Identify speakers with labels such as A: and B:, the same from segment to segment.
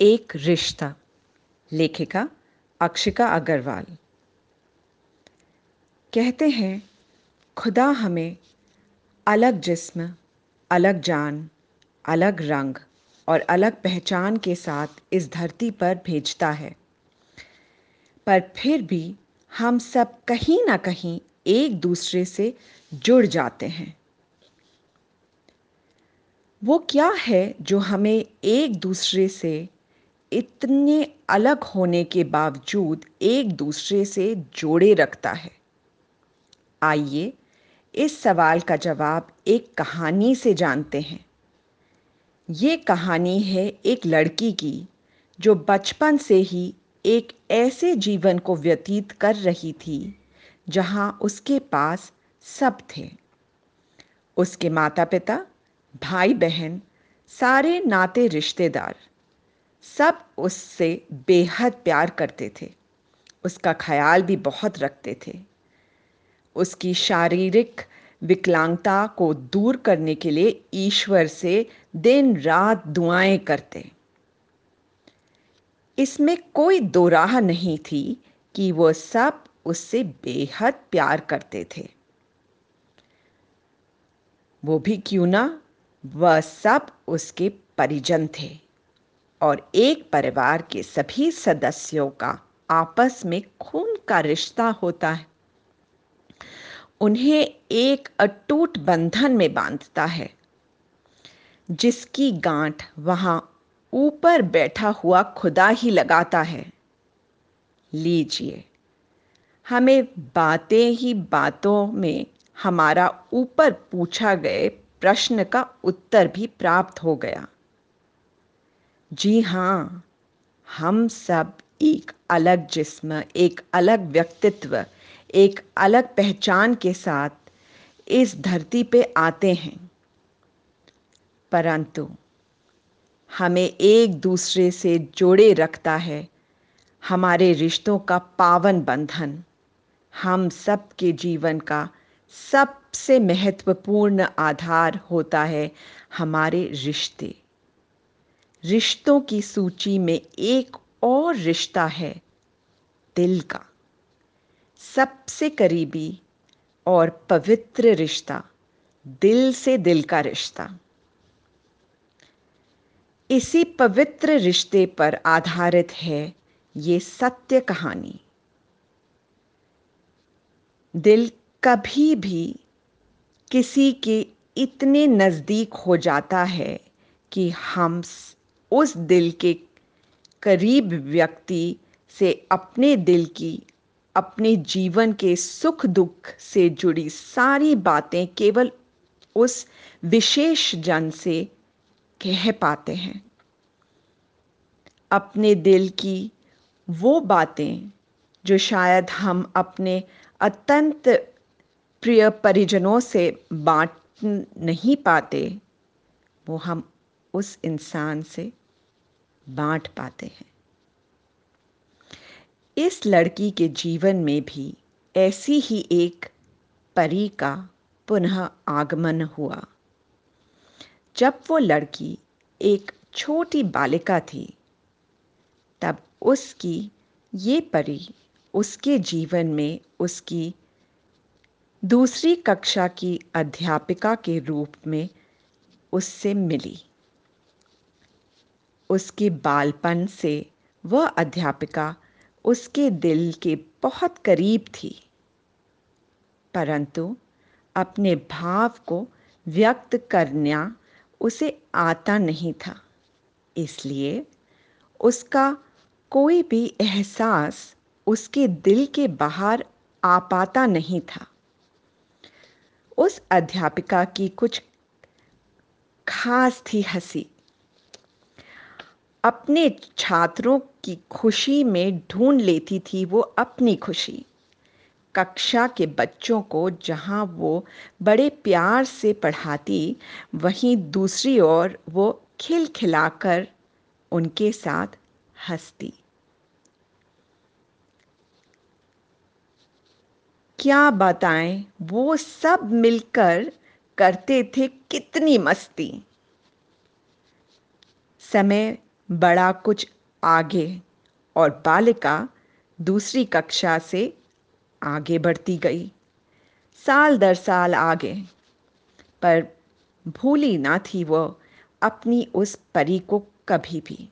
A: एक रिश्ता, लेखिका अक्षिका अग्रवाल। कहते हैं, खुदा हमें अलग जिस्म, अलग जान, अलग रंग और अलग पहचान के साथ इस धरती पर भेजता है। पर फिर भी हम सब कहीं ना कहीं एक दूसरे से जुड़ जाते हैं। वो क्या है जो हमें एक दूसरे से इतने अलग होने के बावजूद एक दूसरे से जोड़े रखता है। आइए इस सवाल का जवाब एक कहानी से जानते हैं। ये कहानी है एक लड़की की, जो बचपन से ही एक ऐसे जीवन को व्यतीत कर रही थी, जहाँ उसके पास सब थे। उसके माता पिता भाई बहन सारे नाते रिश्तेदार। सब उससे बेहद प्यार करते थे। उसका ख्याल भी बहुत रखते थे। उसकी शारीरिक विकलांगता को दूर करने के लिए ईश्वर से दिन रात दुआएँ करते। इसमें कोई दो राह नहीं थी कि वो सब उससे बेहद प्यार करते थे। वो भी क्यों ना? वह सब उसके परिजन थे। और एक परिवार के सभी सदस्यों का आपस में खून का रिश्ता होता है। उन्हें एक अटूट बंधन में बांधता है, जिसकी गांठ वहाँ ऊपर बैठा हुआ खुदा ही लगाता है। लीजिए, हमें बातें ही बातों में हमारा ऊपर पूछा गए प्रश्न का उत्तर भी प्राप्त हो गया। जी हाँ हम सब एक अलग जिस्म, एक अलग व्यक्तित्व, एक अलग पहचान के साथ इस धरती पे आते हैं। परंतु हमें एक दूसरे से जोड़े रखता है हमारे रिश्तों का पावन बंधन। हम सब के जीवन का सबसे महत्वपूर्ण आधार होता है हमारे रिश्ते। रिश्तों की सूची में एक और रिश्ता है, दिल का। सबसे करीबी और पवित्र रिश्ता, दिल से दिल का रिश्ता। इसी पवित्र रिश्ते पर आधारित है ये सत्य कहानी। दिल कभी भी किसी के इतने नज़दीक हो जाता है कि हम उस दिल के करीब व्यक्ति से अपने दिल की, अपने जीवन के सुख दुख से जुड़ी सारी बातें केवल उस विशेष जन से कह पाते हैं। अपने दिल की वो बातें जो शायद हम अपने अत्यंत प्रिय परिजनों से बांट नहीं पाते, वो हम उस इंसान से बांट पाते हैं। इस लड़की के जीवन में भी ऐसी ही एक परी का पुनः आगमन हुआ। जब वो लड़की एक छोटी बालिका थी, तब उसकी ये परी उसके जीवन में उसकी दूसरी कक्षा की अध्यापिका के रूप में उससे मिली। उसके बालपन से, वह अध्यापिका उसके दिल के बहुत करीब थी। परंतु अपने भाव को व्यक्त करना उसे आता नहीं था। इसलिए उसका कोई भी एहसास उसके दिल के बाहर आ पाता नहीं था। उस अध्यापिका की कुछ खास थी हँसी। अपने छात्रों की खुशी में ढूंढ लेती थी वो अपनी खुशी। कक्षा के बच्चों को जहाँ वो बड़े प्यार से पढ़ाती, वहीं दूसरी ओर वो खिलखिलाकर उनके साथ हंसती। क्या बताएँ, वो सब मिलकर करते थे कितनी मस्ती। समय बड़ा कुछ आगे और बालिका दूसरी कक्षा से आगे बढ़ती गई। साल दर साल आगे। पर भूली ना थी वह अपनी उस परी को कभी भी।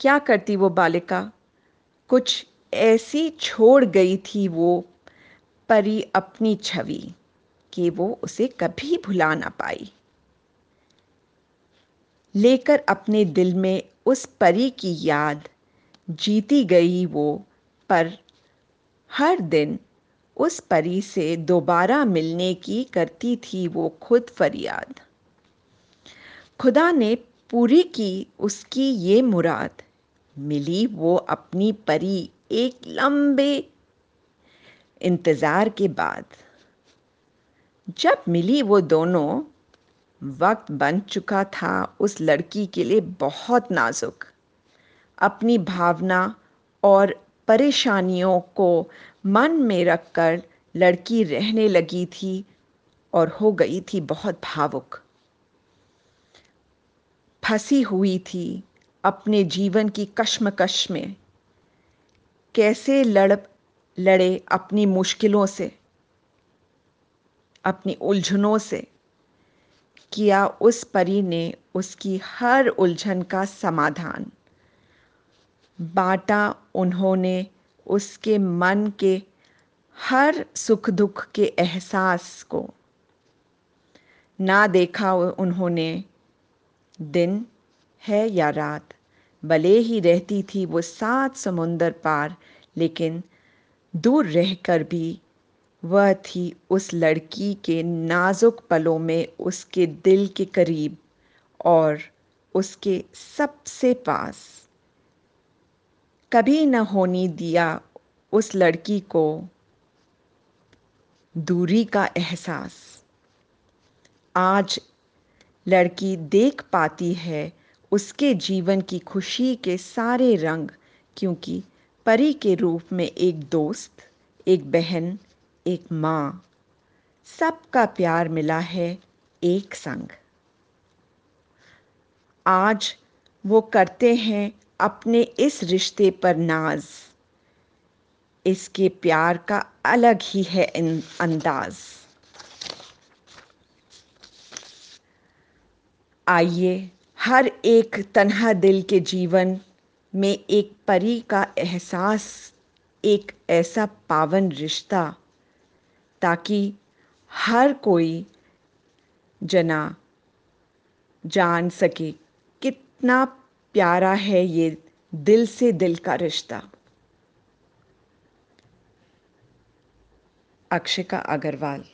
A: क्या करती वो बालिका? कुछ ऐसी छोड़ गई थी वो परी अपनी छवि कि वो उसे कभी भुला ना पाई। लेकर अपने दिल में उस परी की याद जीती गई वो। पर हर दिन उस परी से दोबारा मिलने की करती थी वो खुद फरियाद। खुदा ने पूरी की उसकी ये मुराद। मिली वो अपनी परी एक लंबे इंतज़ार के बाद। जब मिली वो दोनों वक्त बन चुका था उस लड़की के लिए बहुत नाजुक। अपनी भावना और परेशानियों को मन में रखकर लड़की रहने लगी थी और हो गई थी बहुत भावुक। फंसी हुई थी अपने जीवन की कश्मकश में। कैसे लड़, लड़े अपनी मुश्किलों से, अपनी उलझनों से किया उस परी ने उसकी हर उलझन का समाधान। बांटा उन्होंने उसके मन के हर सुख दुख के एहसास को। ना देखा उन्होंने, दिन है या रात, भले ही रहती थी वो सात समुंदर पार, लेकिन दूर रहकर भी वह थी उस लड़की के नाजुक पलों में उसके दिल के करीब और उसके सबसे पास। कभी न होने दिया उस लड़की को दूरी का एहसास। आज लड़की देख पाती है उसके जीवन की खुशी के सारे रंग, क्योंकि परी के रूप में एक दोस्त, एक बहन एक माँ। सबका प्यार मिला है एक संग। आज वो करते हैं अपने इस रिश्ते पर नाज। इसके प्यार का अलग ही है अंदाज। आइए हर एक तनहा दिल के जीवन में एक परी का एहसास, एक ऐसा पावन रिश्ता ताकि हर कोई जना जान सके कितना प्यारा है ये दिल से दिल का रिश्ता। अक्षिका अग्रवाल।